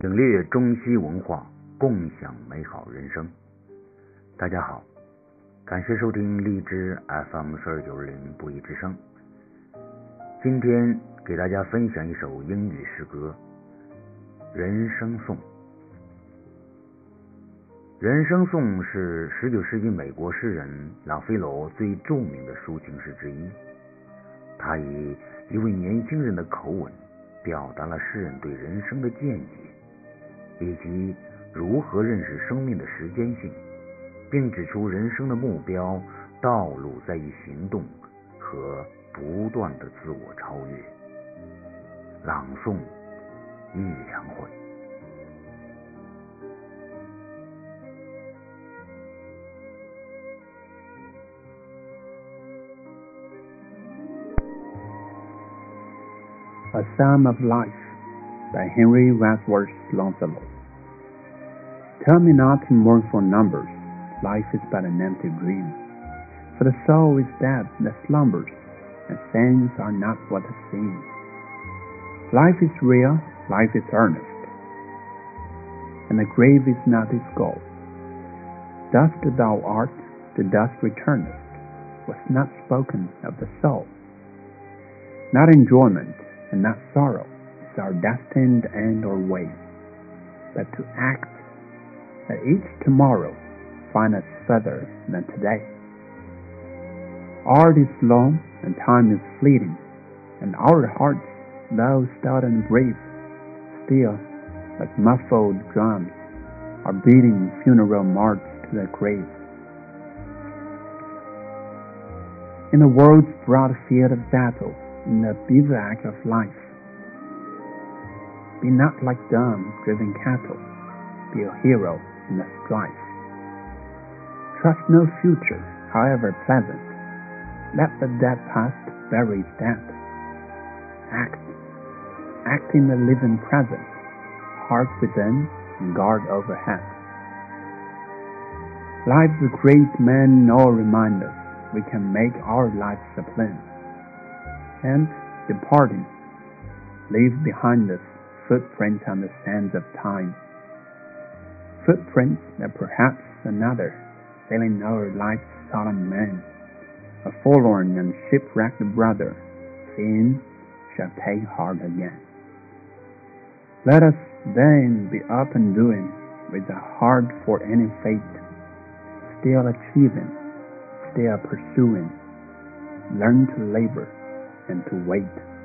领略中西文化，共享美好人生。大家好，感谢收听荔枝 FM 四二九零不一之声。今天给大家分享一首英语诗歌《人生颂》。《人生颂》是十九世纪美国诗人朗菲罗最著名的抒情诗之一。他以一位年轻人的口吻，表达了诗人对人生的见解，以及如何认识生命的时间性，并指出人生的目标道路在于行动和不断的自我超越。朗诵：玉良会。A Psalm of Life by Henry Wadsworth Longfellow. Tell me not in mournful numbers, life is but an empty dream. For the soul is dead that slumbers, and things are not what they seem. Life is real, life is earnest, and the grave is not its goal. Dust thou art, to dust returnest, was not spoken of the soul. Not enjoyment, and not sorrow our destined end or way, but to act that each tomorrow find us further than today. Art is long and time is fleeting, and our hearts, though stout and brave, still, like muffled drums, are beating funeral march to the grave. In the world's broad field of battle, in the bivouac of life. Be not like dumb, driven cattle, be a hero in the strife. Trust no future, however pleasant. Let the dead past bury dead. Act, act in the living present, heart within and guard overhead. Life's great men all remind us we can make our lives sublime and departing, leave behind us footprints on the sands of time. Footprints that perhaps another, sailing over life's solemn main, a forlorn and shipwrecked brother, seeing, shall take heart again. Let us then be up and doing, with a heart for any fate, still achieving, still pursuing, learn to labor and to wait.